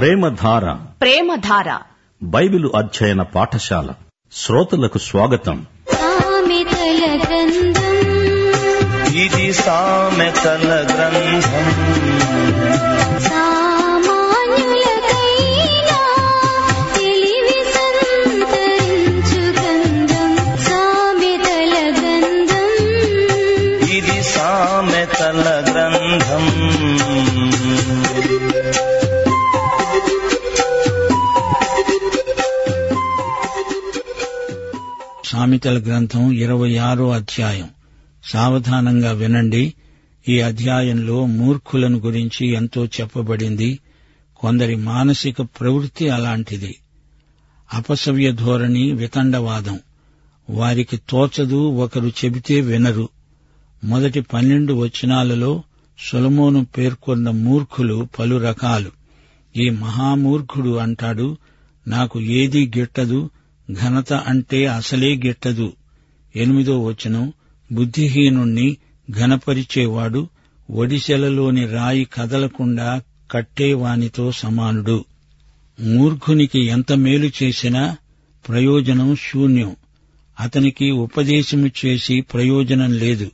ప్రేమధార. ప్రేమధార. Bible అధ్యయన పాఠశాల. శ్రోతలకు స్వాగతం. సామెతల గ్రంథం. ఇది సామెతల గ్రంథం. సామాన్యులకైనా తెలివి సంతరించు సామెతల గ్రంథం. ఇది సామెతల గ్రంథం. సామెతల గ్రంథం ఇరవై ఆరో అధ్యాయం. సావధానంగా వినండి. ఈ అధ్యాయంలో మూర్ఖులను గురించి ఎంతో చెప్పబడింది. కొందరి మానసిక ప్రవృత్తి అలాంటిది. అపసవ్య ధోరణి వితండవాదం. వారికి తోచదు ఒకరు చెబితే వినరు. మొదటి పన్నెండు వచనాలలో సొలమోను పేర్కొన్న మూర్ఖులు పలు రకాలు. ఈ మహామూర్ఖుడు అంటాడు నాకు ఏదీ గిట్టదు ఘనత అంటే అసలే గిట్టదు. ఎనిమిదో వచనం బుద్ధిహీనుణ్ణి ఘనపరిచేవాడు ఒడిశెలలోని రాయి కదలకుండా కట్టేవానితో సమానుడు. మూర్ఖునికి ఎంత మేలు చేసినా ప్రయోజనం శూన్యం. అతనికి ఉపదేశము చేసి ప్రయోజనం లేదు.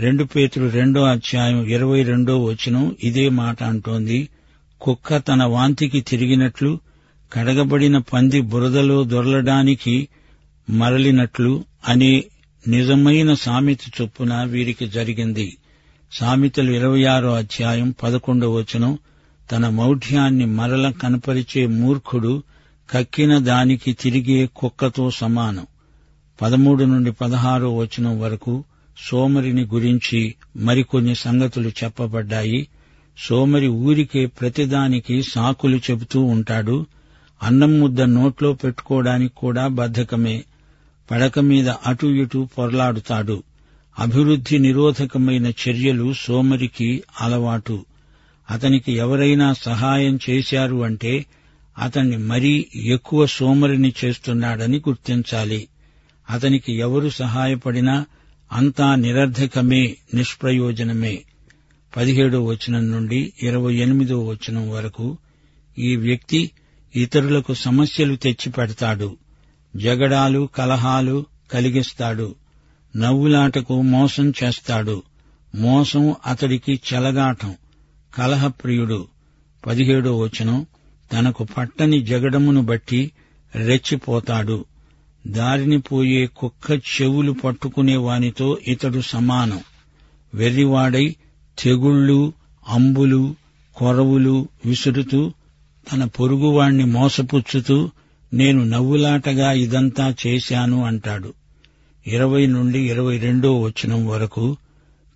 రెండు పేతులు రెండో అధ్యాయం ఇరవై రెండో వచనం ఇదే మాట అంటోంది. కుక్క తన వాంతికి తిరిగినట్లు కడగబడిన పంది బురదలో దొరలడానికి మరలినట్లు అనే నిజమైన సామెత చొప్పున వీరికి జరిగింది. సామెతలు ఇరవై ఆరో అధ్యాయం పదకొండో వచనం తన మౌఢ్యాన్ని మరల కనపరిచే మూర్ఖుడు కక్కిన దానికి తిరిగే కుక్కతో సమానం. పదమూడు నుండి పదహారో వచనం వరకు సోమరిని గురించి మరికొన్ని సంగతులు చెప్పబడ్డాయి. సోమరి ఊరికే ప్రతిదానికి సాకులు చెబుతూ ఉంటాడు. అన్నం ముద్ద నోట్లో పెట్టుకోవడానికి కూడా బద్ధకమే పడక మీద అటు ఇటు పొరలాడుతాడు. అభివృద్ధి నిరోధకమైన చర్యలు సోమరికి అలవాటు. అతనికి ఎవరైనా సహాయం చేశారు అంటే అతన్ని మరీ ఎక్కువ సోమరిని చేస్తున్నాడని గుర్తించాలి. అతనికి ఎవరు సహాయపడినా అంతా నిరర్ధకమే నిష్ప్రయోజనమే. పదిహేడో వచనం నుండి ఇరవై ఎనిమిదో వచనం వరకు ఈ వ్యక్తి ఇతరులకు సమస్యలు తెచ్చి పెడతాడు. జగడాలు కలహాలు కలిగిస్తాడు. నవ్వులాటకు మోసం చేస్తాడు. మోసం అతడికి చెలగాటం. కలహప్రియుడు. పదిహేడో వచనం. తనకు పట్టని జగడమును బట్టి రెచ్చిపోతాడు. దారిని పోయే కుక్క చెవులు పట్టుకునే వానితో ఇతడు సమానం. వెర్రివాడై తెగుళ్ళు అంబులు కొరవులు విసురుతూ తన పొరుగువాణ్ణి మోసపుచ్చుతూ నేను నవ్వులాటగా ఇదంతా చేశాను అంటాడు. ఇరవై నుండి ఇరవై రెండో వచనం వరకు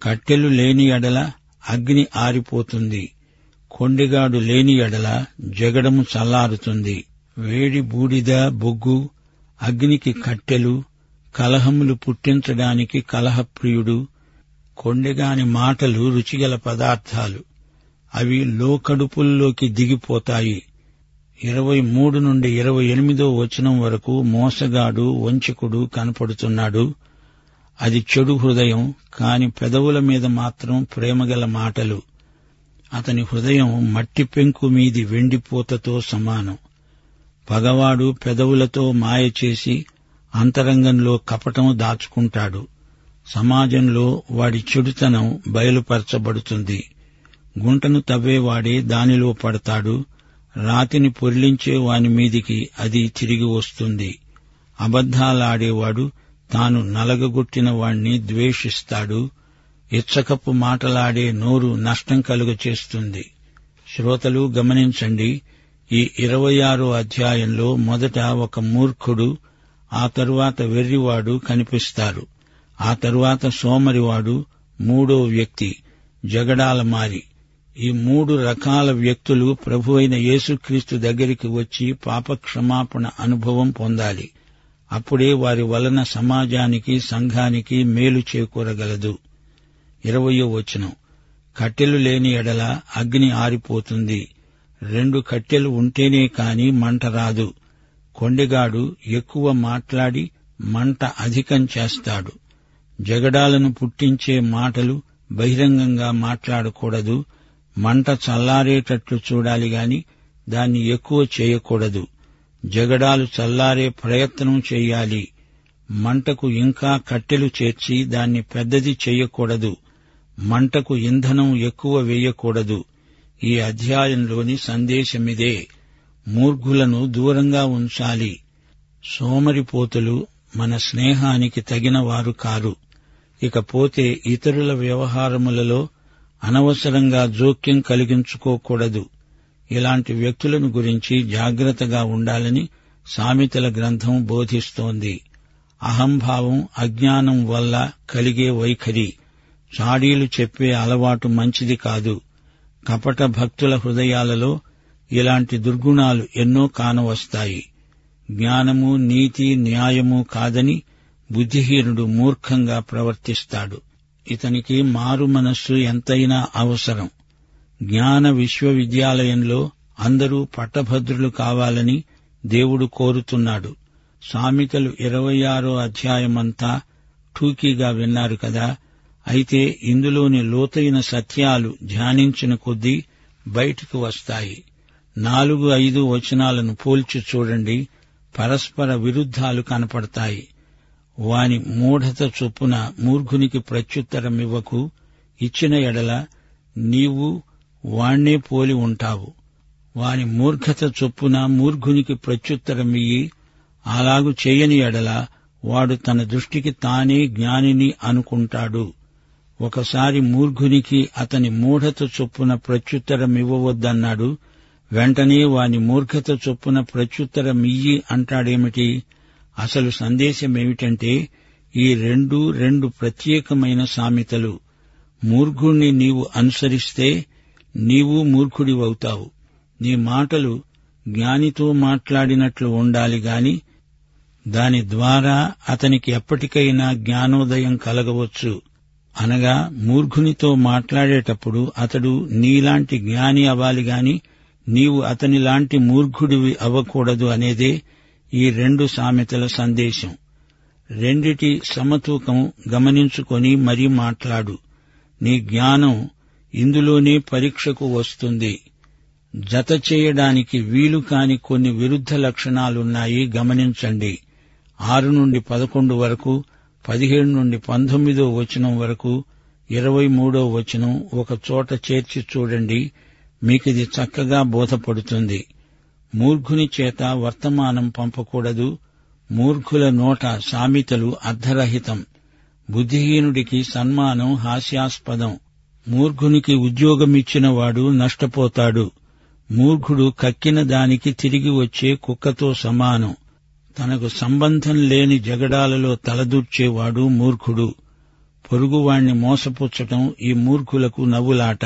కట్టెలు లేని ఎడల అగ్ని ఆరిపోతుంది. కొండిగాడు లేని ఎడల జగడము చల్లారుతుంది. వేడి బూడిద బొగ్గు అగ్నికి కట్టెలు కలహములు పుట్టించడానికి కలహప్రియుడు కొండెగాని మాటలు రుచిగల పదార్థాలు. అవి లోకడుపుల్లోకి దిగిపోతాయి. ఇరవై మూడు నుండి ఇరవై ఎనిమిదో వచనం వరకు మోసగాడు వంచకుడు కనపడుతున్నాడు. అది చెడు హృదయం కాని పెదవుల మీద మాత్రం ప్రేమగల మాటలు. అతని హృదయం మట్టి పెంకు మీది వెండిపోతతో సమానం. పగవాడు పెదవులతో మాయ చేసి అంతరంగంలో కపటం దాచుకుంటాడు. సమాజంలో వాడి చెడుతనం బయలుపరచబడుతుంది. గుంటను తవ్వేవాడే దానిలో పడతాడు. రాతిని పొరిలించే వాని మీదికి అది తిరిగి వస్తుంది. అబద్ధాలాడేవాడు తాను నలగగొట్టిన వాణ్ణి ద్వేషిస్తాడు. ఇచ్చకప్పు మాటలాడే నోరు నష్టం కలుగచేస్తుంది. శ్రోతలు గమనించండి ఈ ఇరవై ఆరో అధ్యాయంలో మొదట ఒక మూర్ఖుడు ఆ తరువాత వెర్రివాడు కనిపిస్తారు. ఆ తరువాత సోమరివాడు మూడో వ్యక్తి జగడాల మారి ఈ మూడు రకాల వ్యక్తులు ప్రభు అయిన యేసుక్రీస్తు దగ్గరికి వచ్చి పాపక్షమాపణ అనుభవం పొందాలి. అప్పుడే వారి వలన సమాజానికి సంఘానికి మేలు చేకూరగలదు. ఇరవయో వచనం. కట్టెలు లేని ఎడల అగ్ని ఆరిపోతుంది. రెండు కట్టెలు ఉంటేనే కాని మంట రాదు. కొండెగాడు ఎక్కువ మాట్లాడి మంట అధికం చేస్తాడు. జగడాలను పుట్టించే మాటలు బహిరంగంగా మాట్లాడకూడదు. మంట చల్లారేటట్లు చూడాలి గాని దాన్ని ఎక్కువ చేయకూడదు. జగడాలు చల్లారే ప్రయత్నం చేయాలి. మంటకు ఇంకా కట్టెలు చేర్చి దాన్ని పెద్దది చేయకూడదు. మంటకు ఇంధనం ఎక్కువ వేయకూడదు. ఈ అధ్యాయంలోని సందేశమిదే. మూర్ఘులను దూరంగా ఉంచాలి. సోమరిపోతులు మన స్నేహానికి తగిన వారు కారు. ఇకపోతే ఇతరుల వ్యవహారములలో అనవసరంగా జోక్యం కలిగించుకోకూడదు. ఇలాంటి వ్యక్తులను గురించి జాగ్రత్తగా ఉండాలని సామెతల గ్రంథం బోధిస్తోంది. అహంభావం అజ్ఞానం వల్ల కలిగే వైఖరి. చాడీలు చెప్పే అలవాటు మంచిది కాదు. కపట భక్తుల హృదయాలలో ఇలాంటి దుర్గుణాలు ఎన్నో కానవస్తాయి. జ్ఞానము నీతి న్యాయము కాదని బుద్ధిహీనుడు మూర్ఖంగా ప్రవర్తిస్తాడు. ఇతనికి మారు మనస్సు ఎంతైనా అవసరం. జ్ఞాన విశ్వవిద్యాలయంలో అందరూ పట్టభద్రులు కావాలని దేవుడు కోరుతున్నాడు. సామెతలు ఇరవై ఆరో అధ్యాయమంతా టూకీగా విన్నారు కదా. అయితే ఇందులోని లోతైన సత్యాలు ధ్యానించిన కొద్దీ బయటకు వస్తాయి. నాలుగు ఐదు వచనాలను పోల్చి చూడండి. పరస్పర విరుద్ధాలు కనపడతాయి. వాని మూఢత చొప్పున మూర్ఘునికి ప్రత్యుత్తరమివ్వకు ఇచ్చిన ఎడల నీవు వాణ్ణే పోలి ఉంటావు. వాని మూర్ఖత చొప్పున మూర్ఘునికి ప్రత్యుత్తరమియ్యి అలాగు చేయని ఎడల వాడు తన దృష్టికి తానే జ్ఞానిని అనుకుంటాడు. ఒకసారి మూర్ఘునికి అతని మూఢత చొప్పున ప్రత్యుత్తరమివ్వవద్దన్నాడు. వెంటనే వాని మూర్ఖత చొప్పున ప్రత్యుత్తరమియ్యి అంటాడేమిటి? అసలు సందేశం ఏమిటంటే ఈ రెండు రెండు ప్రత్యేకమైన సామెతలు. మూర్ఘుణ్ణి నీవు అనుసరిస్తే నీవు మూర్ఖుడివవుతావు. నీ మాటలు జ్ఞానితో మాట్లాడినట్లు ఉండాలి గాని దాని ద్వారా అతనికి ఎప్పటికైనా జ్ఞానోదయం కలగవచ్చు. అనగా మూర్ఖునితో మాట్లాడేటప్పుడు అతడు నీలాంటి జ్ఞాని అవ్వాలి గాని నీవు అతనిలాంటి మూర్ఖుడివి అవ్వకూడదు అనేదే ఈ రెండు సామెతల సందేశం. రెండిటి సమతూకం గమనించుకొని మరీ మాట్లాడు. నీ జ్ఞానం ఇందులోనే పరీక్షకు వస్తుంది. జత చేయడానికి వీలు కాని కొన్ని విరుద్ధ లక్షణాలున్నాయి గమనించండి. ఆరు నుండి పదకొండు వరకు పదిహేడు నుండి పంతొమ్మిదో వచనం వరకు ఇరవై మూడో వచనం ఒక చోట చేర్చి చూడండి. మీకిది చక్కగా బోధపడుతుంది. మూర్ఘుని చేత వర్తమానం పంపకూడదు. మూర్ఖుల నోట సామెతలు అర్ధరహితం. బుద్ధిహీనుడికి సన్మానం హాస్యాస్పదం. మూర్ఘునికి ఉద్యోగమిచ్చినవాడు నష్టపోతాడు. మూర్ఖుడు కక్కిన దానికి తిరిగి వచ్చే కుక్కతో సమానం. తనకు సంబంధం లేని జగడాలలో తలదూర్చేవాడు మూర్ఖుడు. పొరుగువాణ్ణి మోసపుచ్చటం ఈ మూర్ఖులకు నవ్వులాట.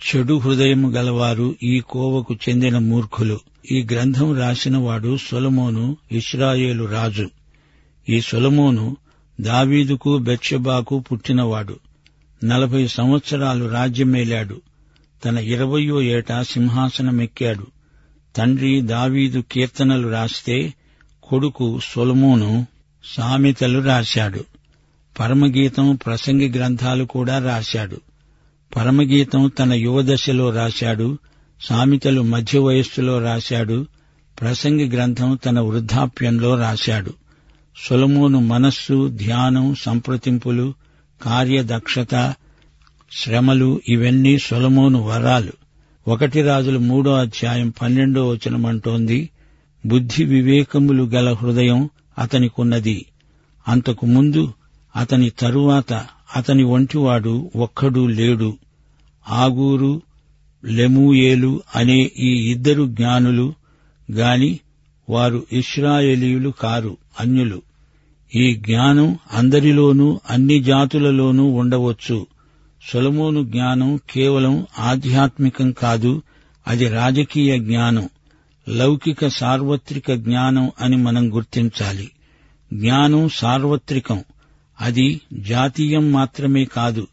చెడు హృదయము గలవారు ఈ కోవకు చెందిన మూర్ఖులు. ఈ గ్రంథం రాసినవాడు సొలమోను ఇస్రాయేలు రాజు. ఈ సొలమోను దావీదుకు బెత్షెబాకు పుట్టినవాడు. నలభై సంవత్సరాలు రాజ్యమేలాడు. తన ఇరవయో ఏట సింహాసనమెక్కాడు. తండ్రి దావీదు కీర్తనలు రాస్తే కొడుకు సొలమోను సామెతలు రాశాడు. పరమగీతం ప్రసంగి గ్రంథాలు కూడా రాశాడు. పరమగీతం తన యువదశలో రాశాడు సామెతలు మధ్య వయస్సులో రాశాడు ప్రసంగి గ్రంథం తన వృద్ధాప్యంలో రాశాడు. సొలమోను మనస్సు ధ్యానం సంప్రతింపులు కార్యదక్షత శ్రమలు ఇవన్నీ సొలమోను వరాలు. ఒకటి రాజులు మూడో అధ్యాయం పన్నెండో వచనమంటోంది బుద్ధి వివేకములు గల హృదయం అతనికున్నది. అంతకు ముందు అతని తరువాత అతని వంటివాడు ఒక్కడూ లేడు. ఆగూరు లెమూయేలు అనే ఈ ఇద్దరు జ్ఞానులు గాని వారు ఇస్రాయేలీయులు కారు అన్యులు. ఈ జ్ఞానం అందరిలోనూ అన్ని జాతులలోనూ ఉండవచ్చు. సొలమోను జ్ఞానం కేవలం ఆధ్యాత్మికం కాదు అది రాజకీయ జ్ఞానం లౌకిక సార్వత్రిక జ్ఞానం అని మనం గుర్తించాలి. జ్ఞానం సార్వత్రికం అది జాతీయం మాత్రమే కాదు.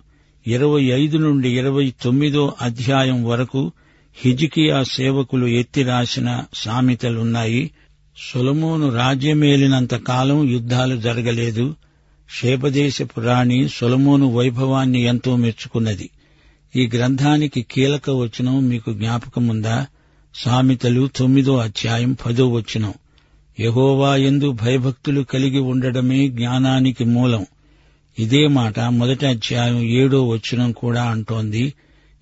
ఇరవై ఐదు నుండి ఇరవై తొమ్మిదో అధ్యాయం వరకు హిజికియా సేవకులు ఎత్తి రాసిన సామెతలున్నాయి. సొలమోను రాజ్యమేలినంత కాలం యుద్ధాలు జరగలేదు. శేపదేశపు రాణి సొలమోను వైభవాన్ని ఎంతో మెచ్చుకున్నది. ఈ గ్రంథానికి కీలక వచనం మీకు జ్ఞాపకముందా? సామెతలు తొమ్మిదో అధ్యాయం పదో వచనం. యహోవా ఎందు భయభక్తులు కలిగి ఉండడమే జ్ఞానానికి మూలం. ఇదే మాట మొదటి అధ్యాయం ఏడో వచనం కూడా అంటోంది.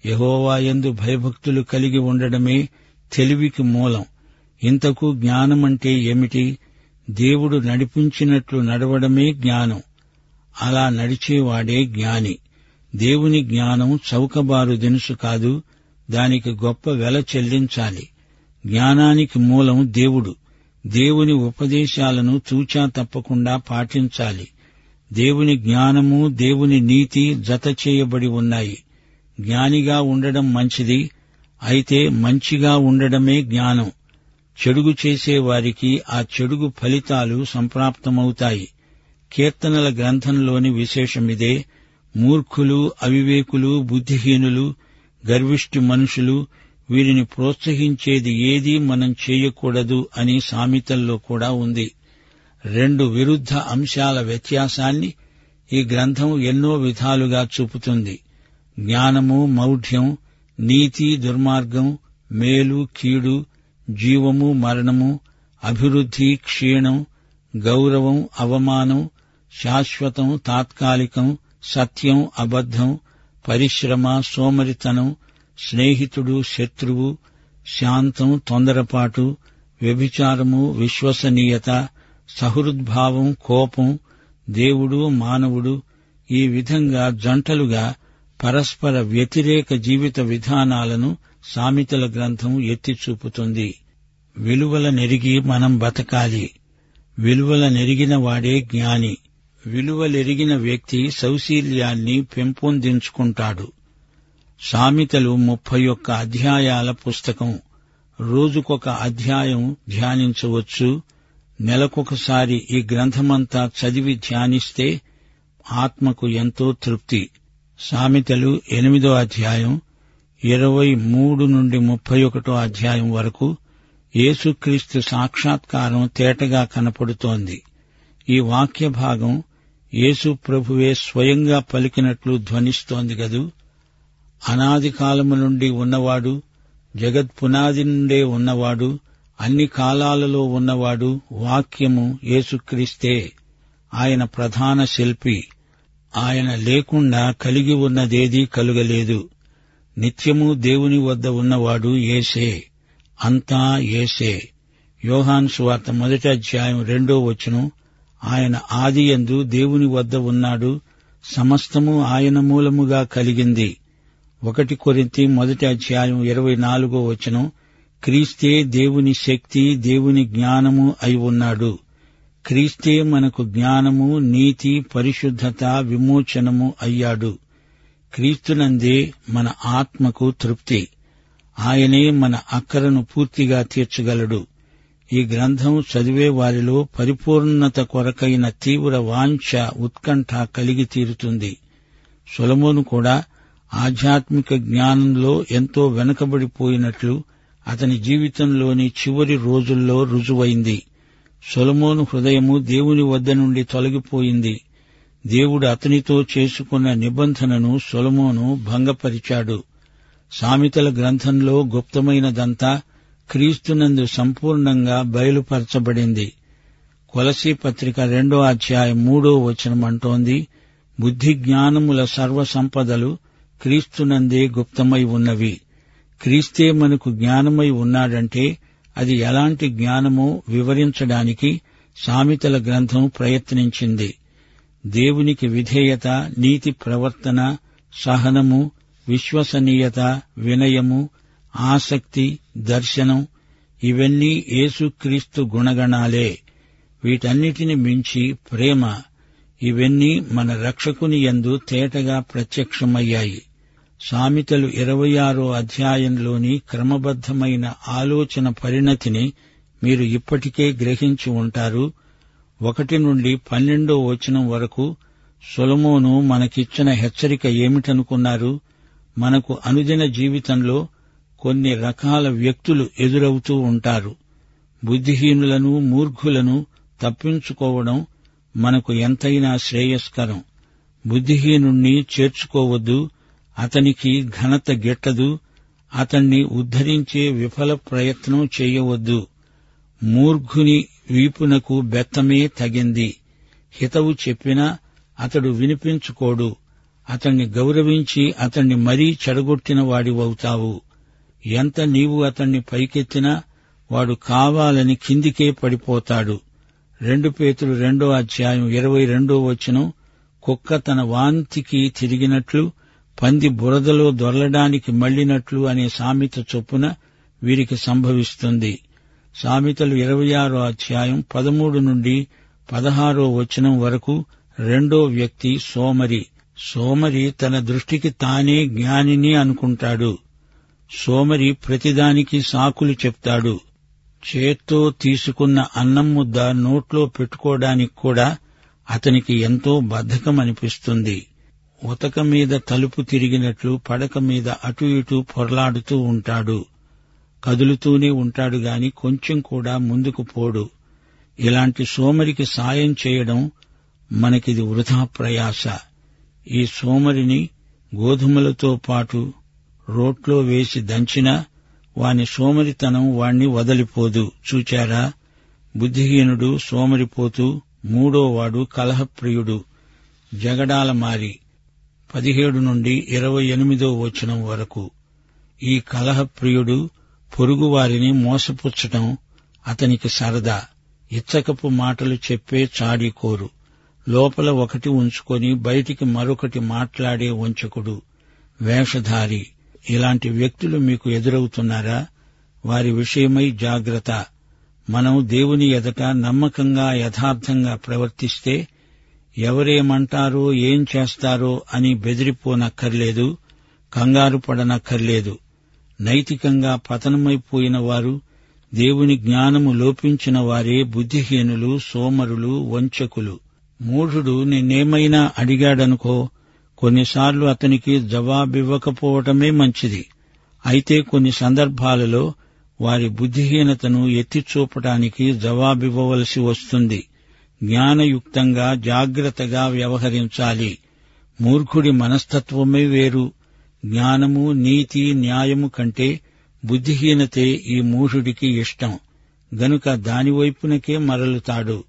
యహోవా ఎందు భయభక్తులు కలిగి ఉండడమే తెలివికి మూలం. ఇంతకు జ్ఞానమంటే ఏమిటి? దేవుడు నడిపించినట్లు నడవడమే జ్ఞానం. అలా నడిచేవాడే జ్ఞాని. దేవుని జ్ఞానం చౌకబారు దినుసు కాదు. దానికి గొప్ప వెల చెల్లించాలి. జ్ఞానానికి మూలం దేవుడు. దేవుని ఉపదేశాలను తూచా తప్పకుండా పాటించాలి. దేవుని జ్ఞానము దేవుని నీతి జత చేయబడి ఉన్నాయి. జ్ఞానిగా ఉండడం మంచిది అయితే మంచిగా ఉండడమే జ్ఞానం. చెడుగు చేసేవారికి ఆ చెడుగు ఫలితాలు సంప్రాప్తమవుతాయి. కీర్తనల గ్రంథంలోని విశేషమిదే మూర్ఖులు అవివేకులు బుద్ధిహీనులు గర్విష్టి మనుషులు వీరిని ప్రోత్సహించేది ఏదీ మనం చేయకూడదు అని సామెతల్లో కూడా ఉంది. రెండు విరుద్ధ అంశాల వ్యత్యాసాన్ని ఈ గ్రంథం ఎన్నో విధాలుగా చూపుతుంది. జ్ఞానము మౌఢ్యం నీతి దుర్మార్గం మేలు కీడు జీవము మరణము అభివృద్ధి క్షీణం గౌరవం అవమానం శాశ్వతం తాత్కాలికం సత్యం అబద్ధం పరిశ్రమ సోమరితనం స్నేహితుడు శత్రువు శాంతం తొందరపాటు వ్యభిచారము విశ్వసనీయత సహృద్భావం కోపం దేవుడు మానవుడు ఈ విధంగా జంటలుగా పరస్పర వ్యతిరేక జీవిత విధానాలను సామెతల గ్రంథం ఎత్తి చూపుతుంది. విలువల నెరిగి మనం బతకాలి. విలువల నెరిగిన వాడే జ్ఞాని. విలువలెరిగిన వ్యక్తి సౌశీల్యాన్ని పెంపొందించుకుంటాడు. సామెతలు ముప్పై ఒక్క అధ్యాయాల పుస్తకం. రోజుకొక అధ్యాయం ధ్యానించవచ్చు. నెలకొకసారి ఈ గ్రంథమంతా చదివి ధ్యానిస్తే ఆత్మకు ఎంతో తృప్తి. సామెతలు ఎనిమిదో అధ్యాయం ఇరవై మూడు నుండి ముప్పై ఒకటో అధ్యాయం వరకు యేసుక్రీస్తు సాక్షాత్కారం తేటగా కనపడుతోంది. ఈ వాక్య భాగం యేసు ప్రభువే స్వయంగా పలికినట్లు ధ్వనిస్తోంది గదు అనాది కాలము నుండి ఉన్నవాడు జగత్ పునాది నుండే ఉన్నవాడు అన్ని కాలాలలో ఉన్నవాడు వాక్యము యేసుక్రీస్తే. ఆయన ప్రధాన శిల్పి. ఆయన లేకుండా కలిగి ఉన్నదేదీ కలుగలేదు. నిత్యము దేవుని వద్ద ఉన్నవాడు ఏసే అంతా ఏసే యోహాన్ సువార్త మొదటి అధ్యాయం రెండో వచనం. ఆయన ఆదియందు దేవుని వద్ద ఉన్నాడు. సమస్తము ఆయన మూలముగా కలిగింది. ఒకటి కొరింతి మొదటి అధ్యాయం ఇరవై నాలుగో వచనం. క్రీస్తే దేవుని శక్తి దేవుని జ్ఞానము అయి ఉన్నాడు. క్రీస్తే మనకు జ్ఞానము నీతి పరిశుద్ధత విమోచనము అయ్యాడు. క్రీస్తునందే మన ఆత్మకు తృప్తి. ఆయనే మన అక్కరను పూర్తిగా తీర్చగలడు. ఈ గ్రంథం చదివే వారిలో పరిపూర్ణత కొరకైన తీవ్ర వాంఛ ఉత్కంఠ కలిగి తీరుతుంది. సొలమోను కూడా ఆధ్యాత్మిక జ్ఞానంలో ఎంతో వెనుకబడిపోయినట్లు అతని జీవితంలోని చివరి రోజుల్లో రుజువైంది. సొలమోను హృదయము దేవుని వద్ద నుండి తొలగిపోయింది. దేవుడు అతనితో చేసుకున్న నిబంధనను సొలమోను భంగపరిచాడు. సామెతల గ్రంథంలో గుప్తమైనదంతా క్రీస్తునందు సంపూర్ణంగా బయలుపరచబడింది. కొలసీ పత్రిక రెండో అధ్యాయం మూడో వచనమంటోంది బుద్ధి జ్ఞానముల సర్వసంపదలు క్రీస్తునందే గుప్తమై ఉన్నవి. క్రీస్తే మనకు జ్ఞానమై ఉన్నాడంటే అది ఎలాంటి జ్ఞానమో వివరించడానికి సామెతల గ్రంథం ప్రయత్నించింది. దేవునికి విధేయత నీతి ప్రవర్తన సహనము విశ్వసనీయత వినయము ఆసక్తి దర్శనం ఇవన్నీ యేసుక్రీస్తు గుణగణాలే. వీటన్నిటిని మించి ప్రేమ ఇవన్నీ మన రక్షకుని యందు తేటగా ప్రత్యక్షమయ్యాయి. సామెతలు ఇరవై ఆరో అధ్యాయంలోని క్రమబద్ధమైన ఆలోచన పరిణతిని మీరు ఇప్పటికే గ్రహించి ఉంటారు. ఒకటి నుండి పన్నెండో వచనం వరకు సొలమోను మనకిచ్చిన హెచ్చరిక ఏమిటనుకున్నారు? మనకు అనుదిన జీవితంలో కొన్ని రకాల వ్యక్తులు ఎదురవుతూ ఉంటారు. బుద్ధిహీనులను మూర్ఖులను తప్పించుకోవడం మనకు ఎంతైనా శ్రేయస్కరం. బుద్ధిహీనుణ్ణి చేర్చుకోవద్దు. అతనికి ఘనత గిట్టదు అతణ్ణి ఉద్ధరించే విఫల ప్రయత్నం చేయవద్దు. మూర్ఘుని వీపునకు బెత్తమే తగింది. హితవు చెప్పినా అతడు వినిపించుకోడు. అతణ్ణి గౌరవించి అతణ్ణి మరీ చెడగొట్టిన వాడివవుతావు. ఎంత నీవు అతణ్ణి పైకెత్తినా వాడు కావాలని కిందికే పడిపోతాడు. రెండు పేతులు రెండో అధ్యాయం ఇరవై రెండో వచనం కుక్క తన వాంతికి తిరిగినట్లు పంది బురదలో దొరలడానికి మళ్ళినట్లు అనే సామెత చొప్పున వీరికి సంభవిస్తుంది. సామెతలు ఇరవై ఆరో అధ్యాయం పదమూడు నుండి పదహారో వచనం వరకు రెండో వ్యక్తి సోమరి. సోమరి తన దృష్టికి తానే జ్ఞానిని అనుకుంటాడు. సోమరి ప్రతిదానికి సాకులు చెప్తాడు. చేత్తో తీసుకున్న అన్నం ముద్ద నోట్లో పెట్టుకోవడానికి కూడా అతనికి ఎంతో బద్ధకం అనిపిస్తుంది ఉతక మీద తలుపు తిరిగినట్లు పడక మీద అటు ఇటు పొరలాడుతూ ఉంటాడు. కదులుతూనే ఉంటాడు గాని కొంచెం కూడా ముందుకు పోడు. ఇలాంటి సోమరికి సాయం చేయడం మనకిది వృధా ప్రయాస. ఈ సోమరిని గోధుమలతో పాటు రోట్లో వేసి దంచినా వాని సోమరితనం వాణ్ణి వదలిపోదు. చూచారా? బుద్ధిహీనుడు సోమరిపోతూ మూడోవాడు కలహప్రియుడు. జగడాల మారి పదిహేడు నుండి ఇరవై ఎనిమిదో వచనం వరకు. ఈ కలహప్రియుడు పొరుగువారిని మోసపుచ్చటం అతనికి సరదా. ఇచ్చకపు మాటలు చెప్పే చాడీకోరు. లోపల ఒకటి ఉంచుకొని బయటికి మరొకటి మాట్లాడే వంచకుడు వేషధారి. ఇలాంటి వ్యక్తులు మీకు ఎదురవుతున్నారా? వారి విషయమై జాగ్రత్త. మనం దేవుని ఎదట నమ్మకంగా యథార్థంగా ప్రవర్తిస్తే ఎవరేమంటారో ఏం చేస్తారో అని బెదిరిపోనక్కర్లేదు కంగారు పడనక్కర్లేదు. నైతికంగా పతనమైపోయిన వారు దేవుని జ్ఞానము లోపించిన వారే బుద్ధిహీనులు సోమరులు వంచకులు. మూఢుడు నిన్నేమైనా అడిగాడనుకో కొన్నిసార్లు అతనికి జవాబివ్వకపోవటమే మంచిది. అయితే కొన్ని సందర్భాలలో వారి బుద్ధిహీనతను ఎత్తిచూపటానికి జవాబివ్వవలసి వస్తుంది. జ్ఞానయుక్తంగా జాగ్రత్తగా వ్యవహరించాలి. మూర్ఖుడి మనస్తత్వమే వేరు. జ్ఞానము నీతి న్యాయము కంటే బుద్ధిహీనతే ఈ మూఢుడికి ఇష్టం. గనుక దానివైపునకే మరలుతాడు.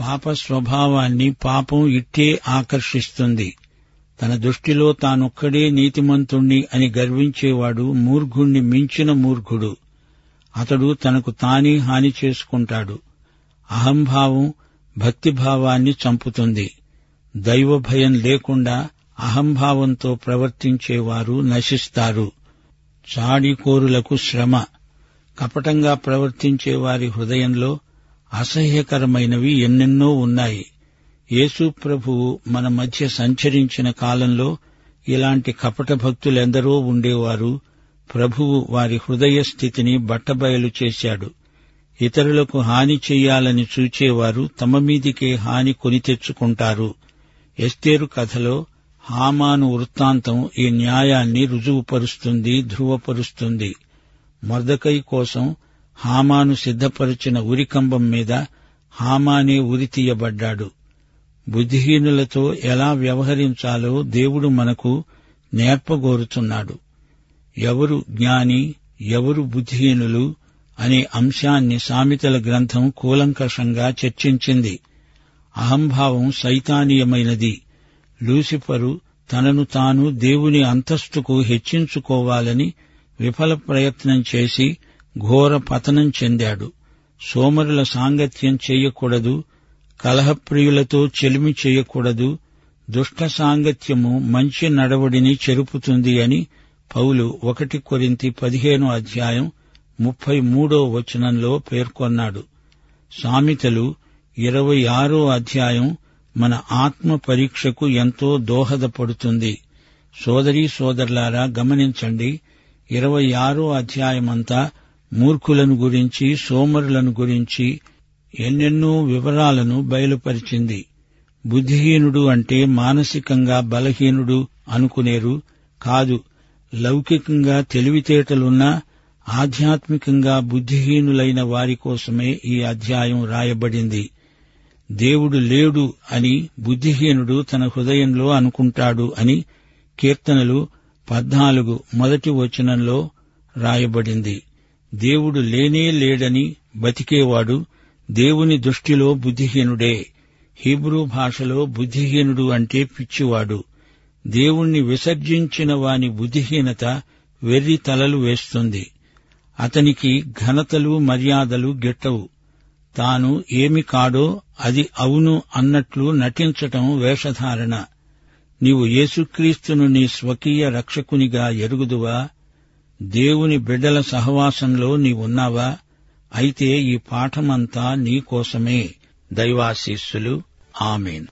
పాప స్వభావాన్ని పాపం ఇట్టే ఆకర్షిస్తుంది. తన దృష్టిలో తానొక్కడే నీతిమంతుణ్ణి అని గర్వించేవాడు మూర్ఘుణ్ణి మించిన మూర్ఘుడు అతడు తనకు తానే హాని చేసుకుంటాడు. అహంభావం భక్తిభావాన్ని చంపుతుంది. దైవభయం లేకుండా అహంభావంతో ప్రవర్తించేవారు నశిస్తారు. చాడికోరులకు శ్రమ. కపటంగా ప్రవర్తించే వారి హృదయంలో అసహ్యకరమైనవి ఎన్నెన్నో ఉన్నాయి. యేసు ప్రభువు మన మధ్య సంచరించిన కాలంలో ఇలాంటి కపట భక్తులెందరో ఉండేవారు. ప్రభువు వారి హృదయ స్థితిని బట్టబయలు చేశాడు. ఇతరులకు హాని చెయ్యాలని చూచేవారు తమ మీదికే హాని కొని తెచ్చుకుంటారు. ఎస్తేరు కథలో హామాను వృత్తాంతం ఈ న్యాయాన్ని రుజువుపరుస్తుంది ధృవపరుస్తుంది. మర్దకై కోసం హామాను సిద్ధపరిచిన ఉరికంబం మీద హామానే ఉరితీయబడ్డాడు బుద్ధిహీనులతో ఎలా వ్యవహరించాలో దేవుడు మనకు నేర్పగోరుతున్నాడు. ఎవరు జ్ఞాని ఎవరు బుద్ధిహీనులు అనే అంశాన్ని సామెతల గ్రంథం కూలంకషంగా చర్చించింది. అహంభావం సైతానీయమైనది. లూసిఫరు తనను తాను దేవుని అంతస్తుకు హెచ్చించుకోవాలని విఫల ప్రయత్నం చేసి ఘోర పతనం చెందాడు. సోమరుల సాంగత్యం చేయకూడదు కలహప్రియులతో చెలిమి చేయకూడదు దుష్ట సాంగత్యము మంచి నడవడిని చెరుపుతుంది అని పౌలు ఒకటి కొరింతి పదిహేను అధ్యాయం ముప్పై మూడో వచనంలో పేర్కొన్నాడు. సామెతలు ఇరవై ఆరో అధ్యాయం మన ఆత్మ పరీక్షకు ఎంతో దోహదపడుతుంది. సోదరీ సోదరులారా గమనించండి. ఇరవై ఆరో అధ్యాయమంతా మూర్ఖులను గురించి సోమరులను గురించి ఎన్నెన్నో వివరాలను బయలుపరిచింది. బుద్ధిహీనుడు అంటే మానసికంగా బలహీనుడు అనుకునేరు కాదు. లౌకికంగా తెలివితేటలున్నా ఆధ్యాత్మికంగా బుద్ధిహీనులైన వారి కోసమే ఈ అధ్యాయం రాయబడింది. దేవుడు లేడు అని బుద్ధిహీనుడు తన హృదయంలో అనుకుంటాడు అని కీర్తనలు పద్నాలుగు మొదటి వచనంలో రాయబడింది. దేవుడు లేనే లేడని బతికేవాడు దేవుని దృష్టిలో బుద్ధిహీనుడే. హీబ్రూ భాషలో బుద్ధిహీనుడు అంటే పిచ్చివాడు. దేవుణ్ణి విసర్జించిన వాని బుద్ధిహీనత వెర్రి తలలు వేస్తుంది. అతనికి ఘనతలు మర్యాదలు గిట్టవు. తాను ఏమి కాడో అది అవును అన్నట్లు నటించటం వేషధారణ. నీవు యేసుక్రీస్తును నీ స్వకీయ రక్షకునిగా ఎరుగుదువా? దేవుని బిడ్డల సహవాసంలో నీవున్నావా? అయితే ఈ పాఠమంతా నీకోసమే. దైవాశీస్సులు. ఆమెను.